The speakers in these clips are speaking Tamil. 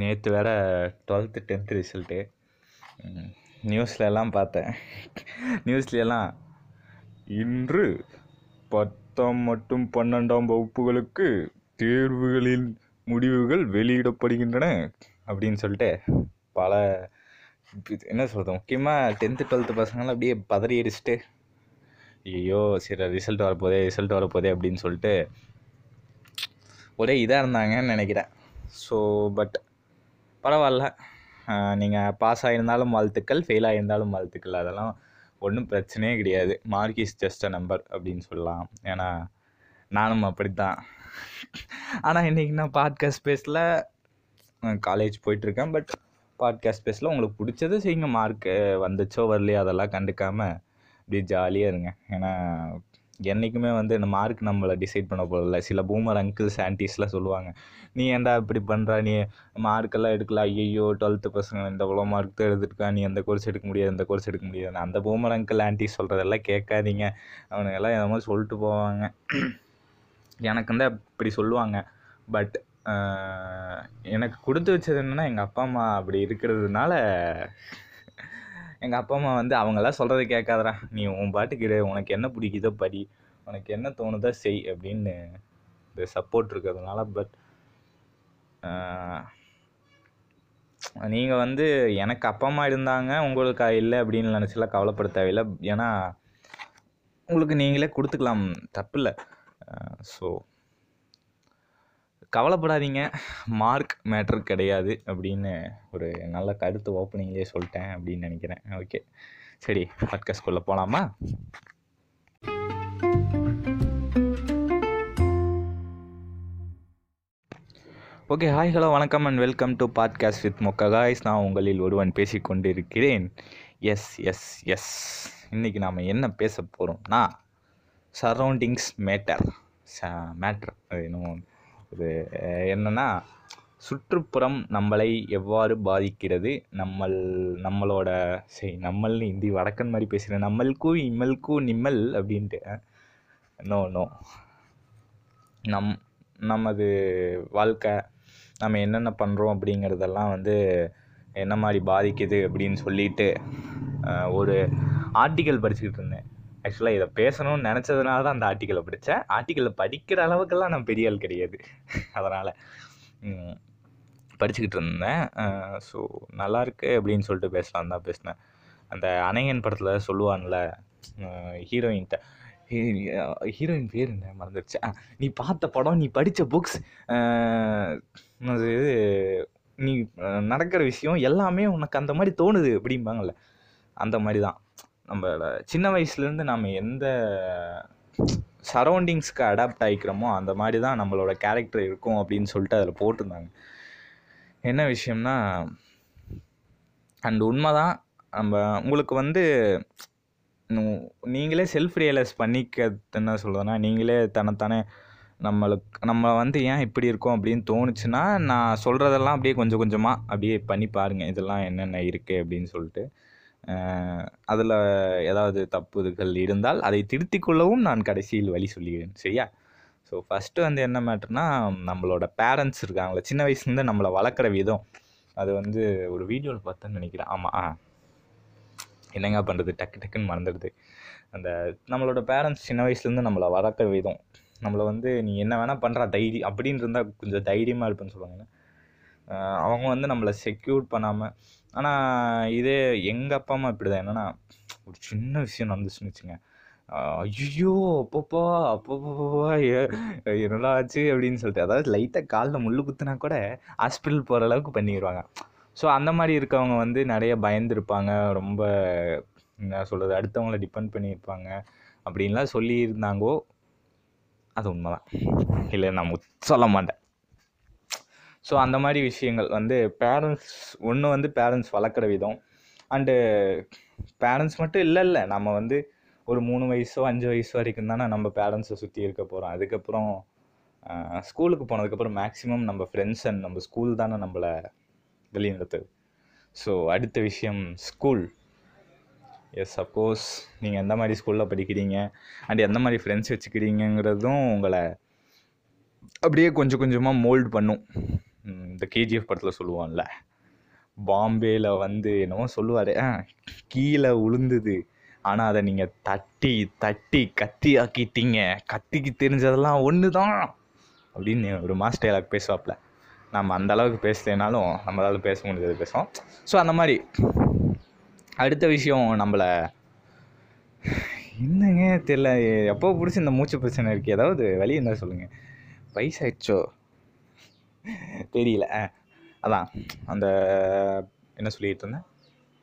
நேற்று வேற டுவெல்த்து டென்த்து ரிசல்ட்டு நியூஸ்லலாம் பார்த்தேன். நியூஸ்லலாம் இன்று பத்தாம் மற்றும் பன்னெண்டாம் வகுப்புகளுக்கு தேர்வுகளின் முடிவுகள் வெளியிடப்படுகின்றன அப்படின்னு சொல்லிட்டு பல என்ன சொல்கிறது முக்கியமாக டென்த்து டுவெல்த்து பசங்களாம் அப்படியே பதறி அடிச்சுட்டு ஐயோ சரி ரிசல்ட் வரப்போதே ரிசல்ட் வரப்போதே அப்படின்னு சொல்லிட்டு ஒரே இதாக இருந்தாங்கன்னு நினைக்கிறேன். ஸோ பட் பரவாயில்ல. நீங்கள் பாஸ் ஆகியிருந்தாலும் வாழ்த்துக்கள் ஃபெயில் ஆகியிருந்தாலும் வாழ்த்துக்கள். அதெல்லாம் ஒன்றும் பிரச்சனையே கிடையாது. Mark is just a number அப்படின்னு சொல்லலாம். ஏன்னா நானும் அப்படித்தான். ஆனால் இன்றைக்கி நான் பாட்காஸ்ட் ஸ்பேஸில் காலேஜ் போயிட்டுருக்கேன். பட் பாட்காஸ்ட் ஸ்பேஸில் உங்களுக்கு பிடிச்சது செய்யுங்க. மார்க்கு வந்துச்சோ வரலையோ அதெல்லாம் கண்டுக்காமல் அப்படியே ஜாலியாக இருங்க. ஏன்னா என்றைக்குமே வந்து இந்த மார்க் நம்மளை டிசைட் பண்ண போகிறதில்ல சில பூமர் அங்கிள்ஸ் ஆன்டிஸ்லாம் சொல்லுவாங்க நீ ஏன்டா இப்படி பண்ணுற நீ மார்க்கெல்லாம் எடுக்கல. ஐயோ டுவெல்த்து பசங்க இந்த இவ்வளோ மார்க் தான் எடுத்துருக்கா. நீ அந்த கோர்ஸ் எடுக்க முடியாது இந்த கோர்ஸ் எடுக்க முடியாது அந்த பூமர் அங்கிள் ஆன்டிஸ் சொல்கிறதெல்லாம் கேட்காதீங்க. அவனுங்கெல்லாம் எதமோ சொல்லிட்டு போவாங்க. எனக்கு வந்து இப்படி சொல்லுவாங்க. பட் எனக்கு கொடுத்து வச்சது என்னென்னா எங்கள் அப்பா அம்மா அப்படி இருக்கிறதுனால எங்கள் அப்பா அம்மா வந்து அவங்கெல்லாம் சொல்கிறத கேட்காதடா. நீ உன் பாட்டுக்கு இரு. உனக்கு என்ன பிடிக்குதோ படி. உனக்கு என்ன தோணுதோ செய் அப்படின்னு இந்த சப்போர்ட் இருக்கிறதுனால. பட் நீங்கள் வந்து எனக்கு அப்பா அம்மா இருந்தாங்க. உங்களுக்கு இல்லை அப்படின்னு நினச்சிலாம் கவலைப்பட தேவையில்லை. ஏன்னா உங்களுக்கு நீங்களே கொடுத்துக்கலாம். தப்பில்லை. ஸோ கவலைப்படாதீங்க. மார்க் மேட்ரு கிடையாது அப்படின்னு ஒரு நல்ல கருத்து ஓப்பனிங்லேயே சொல்லிட்டேன் அப்படின்னு நினைக்கிறேன். ஓகே சரி பாட்காஸ்ட்குள்ளே போகலாமா ஓகே ஹாய் ஹலோ வணக்கம் and welcome to podcast with மொக்ககாய்ஸ் நான் உங்களில் ஒருவன் பேசிக்கொண்டு இருக்கிறேன் எஸ் எஸ் எஸ் இன்றைக்கி நாம் என்ன பேச போகிறோம்னா சரௌண்டிங்ஸ் மேட்டர் ச மேட்ரு அது இன்னும் இது என்னென்னா சுற்றுப்புறம் நம்மளை எவ்வாறு பாதிக்கிறது? நம்மள் நம்மளோட சரி நம்மள்னு ஹிந்தி வடக்கன் மாதிரி பேசுகிறேன் நம்மளுக்கும் இம்மலுக்கும் நிம்மல் அப்படின்ட்டு. நோ நோ நம் நமது வாழ்க்கை நம்ம என்னென்ன பண்ணுறோம் அப்படிங்கிறதெல்லாம் வந்து என்ன மாதிரி பாதிக்குது அப்படின்னு சொல்லிட்டு ஒரு ஆர்டிக்கல் படிச்சுக்கிட்டு இருந்தேன். ஆக்சுவலாக இதை பேசணும்னு நினச்சதுனால தான் அந்த ஆர்டிக்கலை படித்தேன் ஆர்டிக்கலை படிக்கிற அளவுக்கெல்லாம் நான் பெரிய ஆள் கிடையாது. அதனால் படிச்சுக்கிட்டு இருந்தேன். ஸோ நல்லாயிருக்கு அப்படின்னு சொல்லிட்டு பேசலாம் தான் பேசினேன். அந்த அணையன் படத்தில் சொல்லுவான்ல ஹீரோயின்கிட்ட ஹீரோயின் பேர் என்ன? மறந்துடுச்சு நீ பார்த்த படம் நீ படித்த புக்ஸ் இது? நீ நடக்கிற விஷயம் எல்லாமே உனக்கு அந்த மாதிரி தோணுது அப்படிம்பாங்கள்ல அந்த மாதிரி தான். நம்மளோட சின்ன வயசுலேருந்து நம்ம எந்த சரௌண்டிங்ஸ்க்கு அடாப்ட் ஆகிக்கிறோமோ அந்த மாதிரி தான் நம்மளோட கேரக்டர் இருக்கும் அப்படின்னு சொல்லிட்டு அதில் போட்டிருந்தாங்க. என்ன விஷயம்னா அண்ட் உண்மை தான் நம்ம உங்களுக்கு வந்து நீங்களே செல்ஃப் ரியலைஸ் பண்ணிக்கிறது என்ன சொல்கிறதுனா நீங்களே தன்னைத்தானே நம்மளுக்கு நம்ம வந்து ஏன் இப்படி இருக்கோம் அப்படின்னு தோணுச்சுன்னா நான் சொல்கிறதெல்லாம் அப்படியே கொஞ்சம் கொஞ்சமாக அப்படியே பண்ணி பாருங்கள் இதெல்லாம் என்னென்ன இருக்குது அப்படின்னு சொல்லிட்டு. அதில் ஏதாவது தப்புகள் இருந்தால் அதை திருத்தி கொள்ளவும் நான் கடைசியில் வழி சொல்லுகிறேன் சரியா? ஸோ ஃபஸ்ட்டு வந்து என்ன மேட்ருனா நம்மளோட பேரண்ட்ஸ் இருக்காங்களே சின்ன வயசுலேருந்து நம்மளை வளர்க்குற விதம். அது வந்து ஒரு வீடியோவில் பார்த்தேன்னு நினைக்கிறேன். ஆமாம் ஆ. என்னங்க பண்ணுறது டக்கு டக்குன்னு மறந்துடுது. அந்த நம்மளோட பேரண்ட்ஸ் சின்ன வயசுலேருந்து நம்மளை வளர்க்குற விதம். நம்மளை வந்து நீ என்ன வேணால் பண்ணுறா தைரியம் அப்படின்னு இருந்தால் கொஞ்சம் தைரியமாக இருப்பேன்னு சொல்லுவாங்க. அவங்க வந்து நம்மளை செக்யூர் பண்ணாமல் ஆனால் இதே எங்கள் அப்பா அம்மா இப்படி தான் என்னென்னா ஒரு சின்ன விஷயம் நடந்துச்சுன்னு வச்சுங்க. ஐயோ அப்பப்பா அப்பப்பா என்னடா ஆச்சு அப்படின்னு சொல்லிட்டு அதாவது லைட்டாக காலில் முள் குத்துனா கூட ஹாஸ்பிட்டல் போகிற அளவுக்கு பண்ணிடுவாங்க ஸோ அந்த மாதிரி இருக்கவங்க வந்து நிறைய பயந்துருப்பாங்க. ரொம்ப என்ன சொல்கிறது அடுத்தவங்கள டிபெண்ட் பண்ணியிருப்பாங்க அப்படின்லாம் சொல்லியிருந்தாங்கோ அது உண்மைதான். இல்லை நான் சொல்ல மாட்டேன். ஸோ அந்த மாதிரி விஷயங்கள் வந்து பேரண்ட்ஸ் ஒன்று வந்து பேரண்ட்ஸ் வளர்க்குற விதம். அண்டு பேரண்ட்ஸ் மட்டும் இல்லை இல்லை. நம்ம வந்து ஒரு மூணு வயசோ அஞ்சு வயசு வரைக்கும் தானே நம்ம பேரண்ட்ஸை சுற்றி இருக்க போகிறோம் அதுக்கப்புறம் ஸ்கூலுக்கு போனதுக்கப்புறம் மேக்ஸிமம் நம்ம ஃப்ரெண்ட்ஸ் அண்ட் நம்ம ஸ்கூல் தானே நம்மளை வெளிநடத்துது ஸோ அடுத்த விஷயம் ஸ்கூல் எஸ் சப்போஸ் நீங்கள் எந்த மாதிரி ஸ்கூலில் படிக்கிறீங்க? அண்ட் எந்த மாதிரி ஃப்ரெண்ட்ஸ் வச்சுக்கிறீங்கிறதும் உங்களை அப்படியே கொஞ்சம் கொஞ்சமாக மோல்டு பண்ணும். இந்த கேஜிஎஃப் படத்தில் சொல்லுவான்ல. பாம்பேயில் வந்து என்னமோ சொல்லுவார். கீழே உளுந்துது. ஆனால் அதை நீங்கள் தட்டி தட்டி கத்தி ஆக்கிட்டீங்க. கத்திக்கு தெரிஞ்சதெல்லாம் ஒன்று தான் அப்படின்னு ஒரு மாஸ் டைலாக் பேசுவாப்புல நம்ம அந்த அளவுக்கு பேசலைனாலும் நம்மளால பேச முடிஞ்சது பேசுவோம். ஸோ அந்த மாதிரி. அடுத்த விஷயம் நம்மளை என்னங்க தெரில எப்போ பிடிச்சி இந்த மூச்சு பிரச்சனை இருக்குது ஏதாவது வழி இருந்தால் சொல்லுங்கள் வயசாகிடுச்சோ தெரியல ஆ அதான். அந்த என்ன சொல்லிட்டு இருந்தேன்?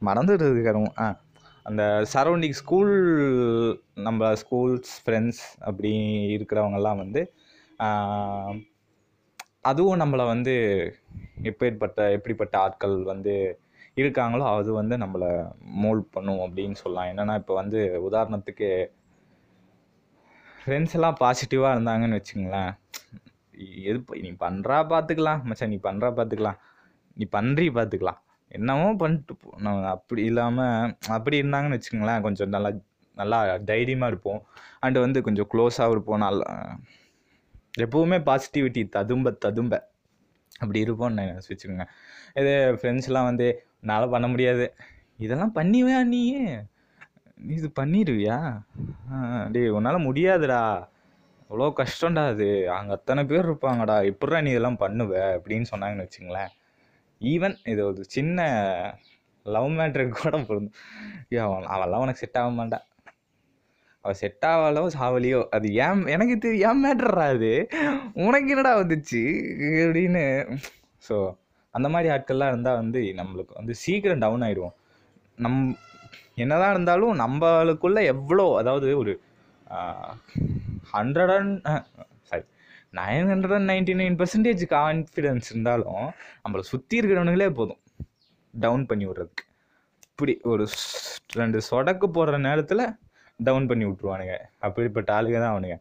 மறந்துடுறதுக்காரும் ஆ அந்த சரௌண்டிங் ஸ்கூல் நம்ம ஸ்கூல்ஸ் ஃப்ரெண்ட்ஸ் அப்படி இருக்கிறவங்கெல்லாம் வந்து அதுவும் நம்மளை வந்து எப்பேற்பட்ட எப்படிப்பட்ட ஆட்கள் வந்து இருக்காங்களோ அது வந்து நம்மளை மோல்ட் பண்ணும் அப்படின்னு சொல்லலாம். என்னென்னா இப்போ வந்து உதாரணத்துக்கு ஃப்ரெண்ட்ஸ் எல்லாம் பாசிட்டிவாக இருந்தாங்கன்னு வச்சுங்களேன் எது நீ பண்ணுறா பார்த்துக்கலாம் மச்சான் நீ பண்ணுறா பார்த்துக்கலாம் நீ பண்ணுறி பார்த்துக்கலாம் என்னமோ பண்ணிட்டு நம்ம அப்படி இல்லாமல் அப்படி இருந்தாங்கன்னு வச்சுக்கோங்களேன் கொஞ்சம் நல்லா நல்லா தைரியமாக இருப்போம். அண்டு வந்து கொஞ்சம் க்ளோஸாக இருப்போம் நல்லா எப்போவுமே பாசிட்டிவிட்டி ததும்ப ததும்ப. அப்படி இருப்போம்னு நான் வச்சுக்கோங்க. இது ஃப்ரெண்ட்ஸ்லாம் வந்து என்னால் பண்ண முடியாது. இதெல்லாம் பண்ணிவியா நீ நீ இது பண்ணிடுவியா ஆ, டேய் உன்னால் முடியாதுடா. அவ்வளோ கஷ்டம்டா அது. அங்கே அத்தனை பேர் இருப்பாங்கடா. எப்படா நீ இதெல்லாம் பண்ணுவ? அப்படின்னு சொன்னாங்கன்னு வச்சுங்களேன். ஈவன் இது ஒரு சின்ன லவ் மேட்ருக்கு கூட பொருந்தும். ஐயோ அவன் அவெல்லாம் உனக்கு செட் ஆக மாட்டா அவள் செட் ஆகலோ சாவலியோ அது ஏன் எனக்கு தெரியும் ஏன் மேட்ரா அது? உனக்கு என்னடா வந்துச்சு? அப்படின்னு. ஸோ அந்த மாதிரி ஆட்கள்லாம் இருந்தால் வந்து நம்மளுக்கு வந்து சீக்கிரம் டவுன் ஆகிடுவோம் நம் என்னதான் இருந்தாலும் நம்மளுக்குள்ள எவ்வளோ அதாவது ஒரு hundred and sorry nine hundred and ninety nine percentage confidence இருந்தாலும் நம்மளை சுற்றி இருக்கிறவனுங்களே போதும். டவுன் பண்ணி விட்றதுக்கு. இப்படி ஒரு ரெண்டு சொடக்கு போடுற நேரத்தில் டவுன் பண்ணி விட்ருவானுங்க அப்படிப்பட்ட ஆளுங்க தான் அவனுங்க.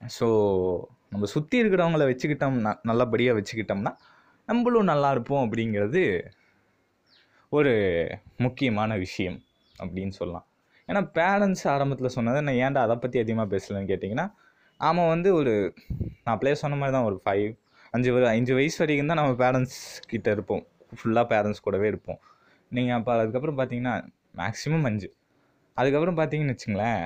ஸோ நம்ம சுற்றி இருக்கிறவங்கள வச்சுக்கிட்டோம்னா நல்லபடியாக வச்சுக்கிட்டோம்னா நம்மளும் நல்லா இருப்போம் அப்படிங்கிறது ஒரு முக்கியமான விஷயம் அப்படின்னு சொல்லலாம். ஏன்னா பேரண்ட்ஸ் ஆரம்பத்தில் சொன்னது நான் ஏன்டா அதை பற்றி அதிகமாக பேசலன்னு கேட்டிங்கன்னா நாம் வந்து ஒரு நான் அப்படியே சொன்ன மாதிரி தான் ஒரு ஃபைவ் அஞ்சு அஞ்சு வயசு வரைக்கும் தான் நம்ம பேரண்ட்ஸ் கிட்ட இருப்போம். ஃபுல்லாக பேரண்ட்ஸ் கூடவே இருப்போம். நீங்கள் அப்போ அதுக்கப்புறம் பார்த்தீங்கன்னா மேக்ஸிமம் அஞ்சு. அதுக்கப்புறம் பார்த்தீங்கன்னு வச்சுங்களேன்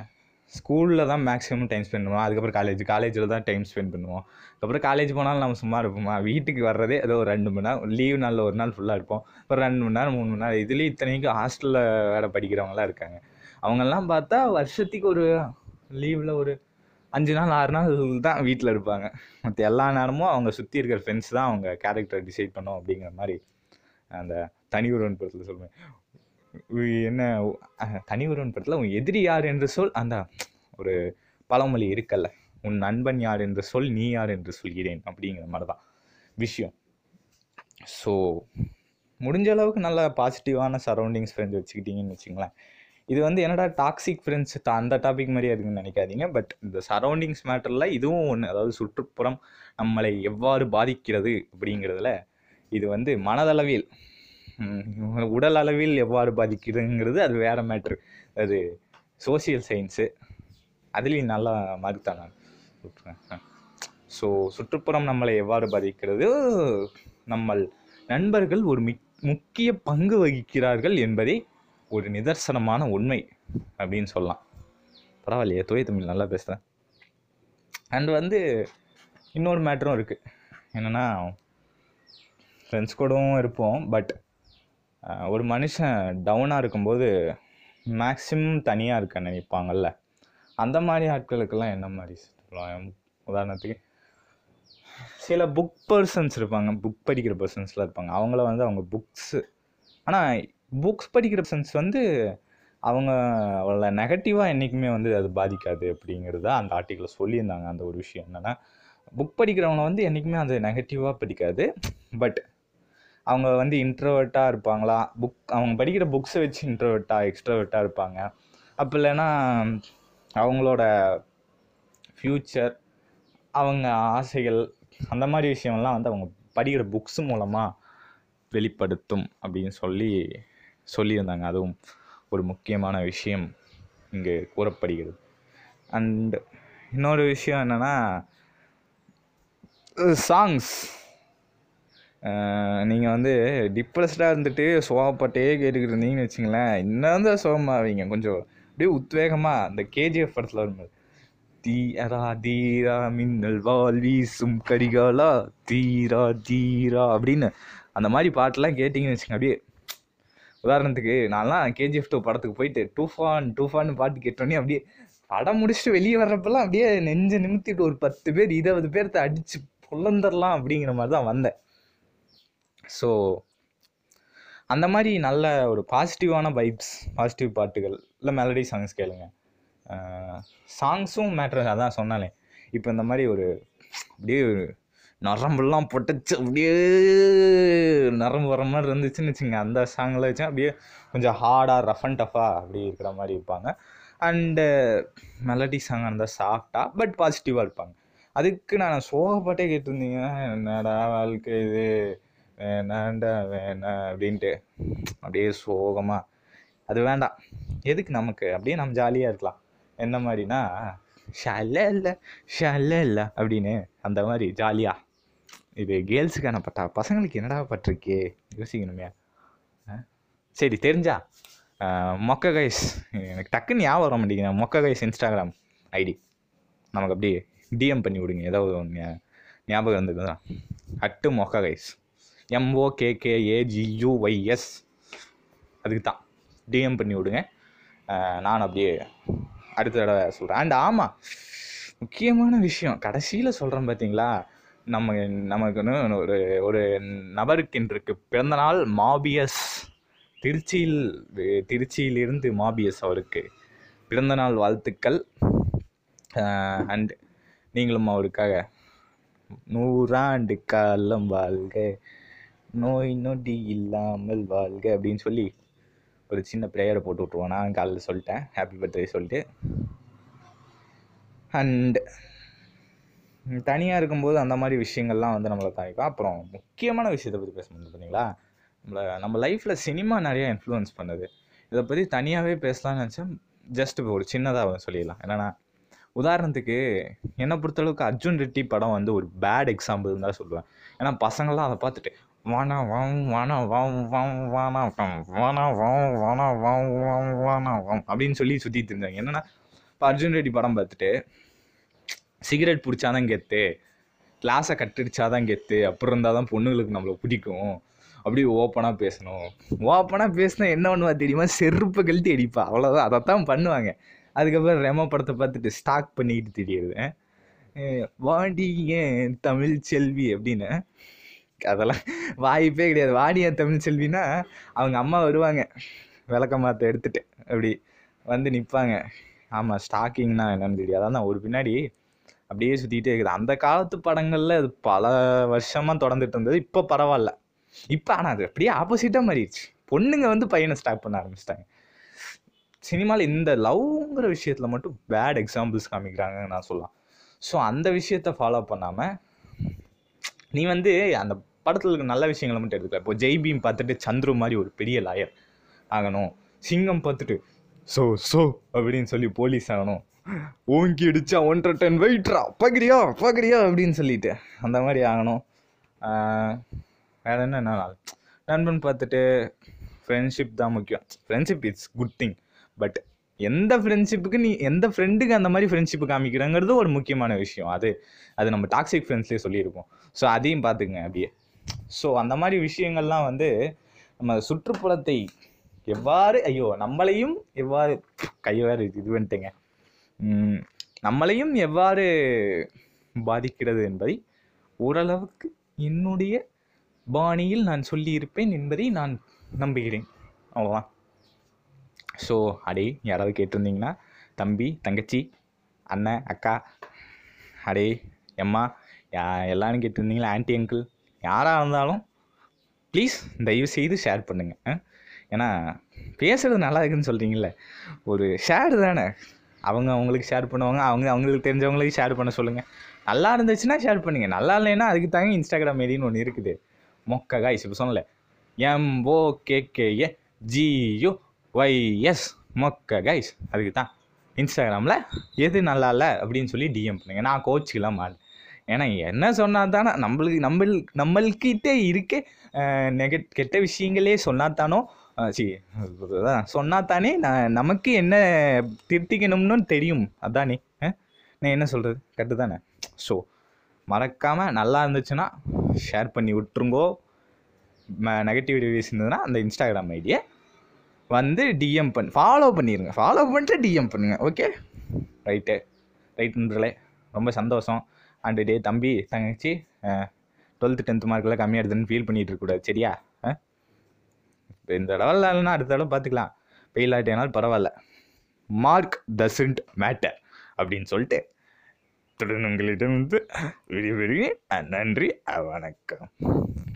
ஸ்கூலில் தான் மேக்ஸிமம் டைம் ஸ்பெண்ட் பண்ணுவோம். அதுக்கப்புறம் காலேஜ் காலேஜில் தான் டைம் ஸ்பெண்ட் பண்ணுவோம். அதுக்கப்புறம் காலேஜ் போனாலும் நம்ம சும்மா இருப்போமா? வீட்டுக்கு வர்றதே ஏதோ ஒரு ரெண்டு மணி நேரம் லீவ் நாளில் ஒரு நாள் ஃபுல்லாக இருப்போம். ஒரு ரெண்டு மணி நேரம் மூணு மணி நேரம் இதுலேயும் இத்தனைக்கும் ஹாஸ்டலில் வேறு படிக்கிறவங்களாம் இருக்காங்க. அவங்கெல்லாம் பார்த்தா வருஷத்துக்கு ஒரு லீவில் ஒரு அஞ்சு நாள் ஆறு நாள் தான் வீட்டில் இருப்பாங்க. மற்ற எல்லா நேரமும் அவங்க சுற்றி இருக்கிற ஃப்ரெண்ட்ஸ் தான் அவங்க கேரக்டரை டிசைட் பண்ணும் அப்படிங்கிற மாதிரி அந்த தனி ஒருவன் படத்தில் சொல்லுவேன். என்ன தனி ஒருவன் படத்தில் உன் எதிரி யார் என்று சொல் அந்த ஒரு பழமொழி இருக்கல்ல. உன் நண்பன் யார் என்று சொல் நீ யார் என்று சொல்கிறேன் அப்படிங்கிற மாதிரி தான் விஷயம். ஸோ முடிஞ்ச அளவுக்கு நல்ல பாசிட்டிவான சரௌண்டிங்ஸ் ஃப்ரெண்ட்ஸ் வச்சுக்கிட்டீங்கன்னு வச்சுங்களேன் இது வந்து என்னடா டாக்ஸிக் ஃப்ரெண்ட்ஸ் அந்த டாபிக் மாதிரியே இருக்குன்னு நினைக்காதீங்க. பட் இந்த சரௌண்டிங்ஸ் மேட்டரில் இதுவும் ஒன்று அதாவது சுற்றுப்புறம் நம்மளை எவ்வாறு பாதிக்கிறது அப்படிங்கிறதுல இது வந்து மனதளவில் உடல் அளவில் எவ்வாறு பாதிக்கிறதுங்கிறது அது வேற மேட்ரு அது சோசியல் சயின்ஸு அதுலேயும் நல்லா மார்க் தான் நான் ஸோ சுற்றுப்புறம் நம்மளை எவ்வாறு பாதிக்கிறது? நம்மள் நண்பர்கள் ஒரு மிக் முக்கிய பங்கு வகிக்கிறார்கள் என்பதை ஒரு நிதர்சனமான உண்மை அப்படின்னு சொல்லலாம். பரவாயில்லையே தூய தமிழ் நல்லா பேசுகிறேன் அண்ட் வந்து இன்னொரு மேட்டரும் இருக்குது என்னென்னா ஃப்ரெண்ட்ஸ் கூடவும் இருப்போம் பட் ஒரு மனுஷன் டவுனாக இருக்கும்போது மேக்ஸிமம் தனியாக இருக்க நினைப்பாங்கல்ல? அந்த மாதிரி ஆட்களுக்கெல்லாம் என்ன மாதிரி சொல்லலாம் உதாரணத்துக்கு சில புக் பர்சன்ஸ் இருப்பாங்க புக் படிக்கிற பர்சன்ஸ்லாம் இருப்பாங்க. அவங்கள வந்து அவங்க புக்ஸு ஆனால் புக்ஸ் படிக்கிற பர்சன்ஸ் வந்து அவங்க அவளை நெகட்டிவாக என்றைக்குமே வந்து அது பாதிக்காது அப்படிங்கிறத அந்த ஆர்டிக்கில் சொல்லியிருந்தாங்க. அந்த ஒரு விஷயம் என்னென்னா புக் படிக்கிறவங்கள வந்து என்றைக்குமே அது நெகட்டிவாக படிக்காது. பட் அவங்க வந்து இன்ட்ரவர்ட்டாக இருப்பாங்களா? புக் அவங்க படிக்கிற புக்ஸை வச்சு இன்ட்ரவர்ட்டாக எக்ஸ்ட்ரவர்ட்டாக இருப்பாங்க. அப்போ இல்லைன்னா அவங்களோட ஃப்யூச்சர் அவங்க ஆசைகள் அந்த மாதிரி விஷயம்லாம் வந்து அவங்க படிக்கிற புக்ஸ் மூலமாக வெளிப்படுத்தும் அப்படின்னு சொல்லி சொல்லியிருந்தாங்க. அதுவும் ஒரு முக்கியமான விஷயம் இங்கே கூறப்படுகிறது. அண்ட் இன்னொரு விஷயம் என்னென்னா சாங்ஸ் நீங்கள் வந்து டிப்ரெஸ்டாக இருந்துட்டு சோகப்பட்டே கேட்டுக்கிட்டு இருந்தீங்கன்னு வச்சுங்களேன் இன்னும் தான் சோகமாவீங்க கொஞ்சம் அப்படியே உத்வேகமாக அந்த கேஜிஎஃப் படத்தில் வரும்போது தீரா தீரா மின்னல் வால் வீசும் கடிகாலா தீரா தீரா அப்படின்னு அந்த மாதிரி பாட்டெல்லாம் கேட்டிங்கன்னு வச்சுங்க அப்படியே உதாரணத்துக்கு நான்லாம் கேஜிஎஃப் டூ படத்துக்கு போயிட்டு டூஃபான் டூஃபான்னு பாட்டு கேட்டோன்னே அப்படியே படம் முடிச்சுட்டு வெளியே வர்றப்பெல்லாம் அப்படியே நெஞ்சு நிமித்திட்டு ஒரு பத்து பேர் இருபது பேர்த்த அடித்து புலந்தரலாம் அப்படிங்கிற மாதிரி தான் வந்தேன். ஸோ அந்த மாதிரி நல்ல ஒரு பாசிட்டிவான வைப்ஸ் பாசிட்டிவ் பாட்டுகள் இல்லை மெலடி சாங்ஸ் கேளுங்க. சாங்ஸும் மேட்ரு அதான் சொன்னாலே இப்போ இந்த மாதிரி ஒரு அப்படியே ஒரு நரம்பெல்லாம் பொட்டச்சு. அப்படியே நரம்பு வர மாதிரி இருந்துச்சுன்னு வச்சுங்க. அந்த சாங்கில் வச்சு அப்படியே கொஞ்சம் ஹார்டாக ரஃப் அண்ட் டஃபாக அப்படி இருக்கிற மாதிரி இருப்பாங்க. அண்டு மெலடி சாங் இருந்தால் சாஃப்டாக பட் பாசிட்டிவாக இருப்பாங்க. அதுக்கு நான் சோகப்பாட்டே கேட்டிருந்தீங்கன்னா என்னடா வாழ்க்கை இது? வேணாண்டா வேணாம் அப்படின்ட்டு. அப்படியே சோகமாக அது வேண்டாம். எதுக்கு நமக்கு? அப்படியே நம்ம ஜாலியாக இருக்கலாம். என்ன மாதிரினா ஷல்ல இல்லை ஷல்ல இல்லை அப்படின்னு. அந்த மாதிரி ஜாலியாக இது கேர்ள்ஸுக்கான பட்டா பசங்களுக்கு என்னடா பட்டிருக்கே? யோசிக்கணுமே சரி தெரிஞ்சா மொக்க கைஸ் எனக்கு டக்குன்னு ஞாபகம் வர மாட்டேங்குது மொக்க கைஸ் இன்ஸ்டாகிராம் ஐடி. நமக்கு அப்படியே டிஎம் பண்ணி விடுங்க. ஏதாவது ஒன்று ஞாபகம் இருந்ததுன்னா. அட்டு மொக்க கைஸ் எம்ஓ அதுக்கு தான். டிஎம் பண்ணி விடுங்க. நான் அப்படியே அடுத்த தடவை சொல்கிறேன் அண்ட் ஆமாம் முக்கியமான விஷயம். கடைசியில் சொல்கிறேன் பார்த்தீங்களா நம்ம நமக்குன்னு ஒரு ஒரு நபருக்கு இன்றைக்கு பிறந்தநாள் மாபியஸ். திருச்சியில் திருச்சியிலிருந்து மாபியஸ் அவருக்கு. பிறந்தநாள் வாழ்த்துக்கள். அண்ட் நீங்களும் அவருக்காக நூறாண்டு காலம் வாழ்க. நோய் நொடி இல்லாமல் வாழ்க அப்படின்னு சொல்லி ஒரு சின்ன ப்ரேயரை போட்டு விட்ருவோம் நான் காலையில் சொல்லிட்டேன். ஹாப்பி பர்த்டே சொல்லிட்டு. அண்ட் தனியாக இருக்கும்போது அந்த மாதிரி விஷயங்கள்லாம் வந்து நம்மளை தாய்க்கும் அப்புறம் முக்கியமான விஷயத்தை பற்றி பேச முடியும் பார்த்தீங்களா? நம்மளை நம்ம லைஃப்பில் சினிமா நிறையா இன்ஃப்ளூயன்ஸ் பண்ணுது. இதை பற்றி தனியாகவே பேசலாம்னு நினச்சேன். ஜஸ்ட் இப்போ ஒரு சின்னதாக சொல்லிடலாம். என்னென்னா உதாரணத்துக்கு என்னை பொறுத்தளவுக்கு அர்ஜுன் ரெட்டி படம் வந்து ஒரு பேட் எக்ஸாம்பிள் தான் சொல்லுவேன். ஏன்னா பசங்கள்லாம் அதை பார்த்துட்டு வானா வாம் வானா வாம் வாம் வானா வாம் வானா வாம் வானா வாம் வாம் வானா வாம் அப்படின்னு சொல்லி சுற்றிட்டு இருந்தாங்க. என்னென்னா இப்போ அர்ஜுன் ரெட்டி படம் பார்த்துட்டு சிகரெட் பிடிச்சாதான் கெத்து கிளாஸை கட்டடிச்சாதான் கெத்து அப்புறம் இருந்தால் தான் பொண்ணுங்களுக்கு நம்மளை பிடிக்கும். அப்படி ஓப்பனாக பேசணும். ஓப்பனாக பேசினா என்ன பண்ணுவா தெரியுமா? செருப்பை கழட்டி அடிப்பா. அவ்வளோதான் அதைத்தான் பண்ணுவாங்க. அதுக்கப்புறம் ரெமோ படத்தை பார்த்துட்டு ஸ்டாக் பண்ணிக்கிட்டு தெரியுது வாடி ஏன் தமிழ் செல்வி? அப்படின்னு. அதெல்லாம் வாய்ப்பே கிடையாது. வாடி தமிழ் செல்வினா அவங்க அம்மா வருவாங்க. விளக்க மாற்ற எடுத்துட்டு அப்படி வந்து நிற்பாங்க ஆமாம் ஸ்டாக்கிங்னா என்னன்னு தெரியாது. அதான் ஒரு பின்னாடி அப்படியே சுற்றிக்கிட்டே இருக்குது. அந்த காலத்து படங்களில் அது பல வருஷமாக தொடர்ந்துட்டு இருந்தது. இப்போ பரவாயில்ல. இப்போ ஆனால் அது அப்படியே ஆப்போசிட்டாக மாறிடுச்சு. பொண்ணுங்க வந்து பையனை ஸ்டாக் பண்ண ஆரம்பிச்சிட்டாங்க. சினிமாவில் இந்த லவ்ங்கிற விஷயத்தில் மட்டும் பேட் எக்ஸாம்பிள்ஸ் காமிக்கிறாங்கன்னு நான் சொல்லலாம். ஸோ அந்த விஷயத்த ஃபாலோ பண்ணாமல் நீ வந்து அந்த படத்தில் இருக்க நல்ல விஷயங்களை மட்டும் எடுத்துக்கல இப்போ ஜெய்பீம் பார்த்துட்டு சந்துரு மாதிரி ஒரு பெரிய லாயர் ஆகணும். சிங்கம் பார்த்துட்டு ஸோ ஸோ அப்படின்னு சொல்லி போலீஸ் ஆகணும். ஓங்கி அடிச்சா ஒன்றரை டன் வெயிட்ரா பகிரியா பகிரியா அப்படின்னு சொல்லிட்டு. அந்த மாதிரி ஆகணும். வேறு வேற என்ன என்ன நண்பன் பார்த்துட்டு ஃப்ரெண்ட்ஷிப் தான் முக்கியம். Friendship it's good thing but எந்த ஃப்ரெண்ட்ஷிப்புக்கு நீ எந்த ஃப்ரெண்டுக்கு அந்த மாதிரி ஃப்ரெண்ட்ஷிப் காமிக்கிறங்கிறது ஒரு முக்கியமான விஷயம். அது அது நம்ம டாக்ஸிக் ஃப்ரெண்ட்ஸ்லேயே சொல்லியிருக்கோம் ஸோ அதையும் பார்த்துக்குங்க அப்படியே. ஸோ அந்த மாதிரி விஷயங்கள்லாம் வந்து நம்ம சுற்றுப்புறத்தை எவ்வாறு ஐயோ நம்மளையும் எவ்வாறு கைவாறு இது பண்ணிட்டேங்க. நம்மளையும் எவ்வாறு பாதிக்கிறது என்பதை ஓரளவுக்கு என்னுடைய பாணியில் நான் சொல்லியிருப்பேன் என்பதை நான் நம்புகிறேன். அவ்வளோதான் ஸோ அடே யாராவது கேட்டிருந்தீங்கன்னா தம்பி தங்கச்சி அண்ணன் அக்கா அடே எம்மா யா எல்லாரும் கேட்டிருந்தீங்களா ஆன்ட்டி அங்கிள் யாராக இருந்தாலும் ப்ளீஸ் தயவு செய்து ஷேர் பண்ணுங்கள் ஏன்னா பேசுகிறது நல்லா இருக்குன்னு சொல்கிறீங்களே ஒரு ஷேர் தானே. அவங்க அவங்களுக்கு ஷேர் பண்ணுவாங்க. அவங்க அவங்களுக்கு தெரிஞ்சவங்களுக்கு ஷேர் பண்ண சொல்லுங்கள் நல்லா இருந்துச்சுன்னா ஷேர் பண்ணுங்கள் நல்லா இல்லைன்னா அதுக்கு தாங்க இன்ஸ்டாகிராம் ஐடின்னு ஒன்று இருக்குது. மொக்க காய்ஸ் இப்போ சொன்னல கே கேகேஏ ஜியு ஒய்எஸ் மொக்க கைஸ் அதுக்கு தான். இன்ஸ்டாகிராமில் எது நல்லா இல்லை அப்படின்னு சொல்லி டிஎம் பண்ணுங்க. நான் கோச்சிக்கலாம் மாட்டேன். ஏன்னா என்ன சொன்னால் தானே நம்மளுக்கு நம்மளுக்கு நம்மள்கிட்ட இருக்க நெகட் கெட்ட விஷயங்களே சொன்னால் தானோ சி சொன்னால் தானே நான் நமக்கு என்ன திருத்திக்கணும்னு தெரியும். அதானே ஆ? நான் என்ன சொல்கிறது கரெக்டு தானே ஸோ மறக்காமல் நல்லா இருந்துச்சுன்னா ஷேர் பண்ணி விட்ருங்கோ நெகட்டிவ் ரிவ்யூஸ் இருந்ததுன்னா அந்த இன்ஸ்டாகிராம் ஐடியை வந்து டிஎம் பண்ணி ஃபாலோ பண்ணிடுங்க ஃபாலோ பண்ணிட்டு டிஎம் பண்ணுங்கள் ஓகே ரைட்டு ரைட் நண்பர்களே. ரொம்ப சந்தோஷம். அண்டு டே தம்பி தங்கச்சி டுவெல்த்து டென்த்து மார்க்கெல்லாம் கம்மியாக எடுத்துன்னு ஃபீல் பண்ணிகிட்டு இருக்கக்கூடாது சரியா? இப்போ இந்த லெவலில் இல்லைன்னா அடுத்த தடவை பார்த்துக்கலாம் ஃபெயில் ஆகிட்டேனாலும் பரவாயில்ல. மார்க் டசன்ட் மேட்டர் அப்படின்னு சொல்லிட்டு தொடர்ந்து உங்களிடம் வந்து விரிவிரி நன்றி வணக்கம்.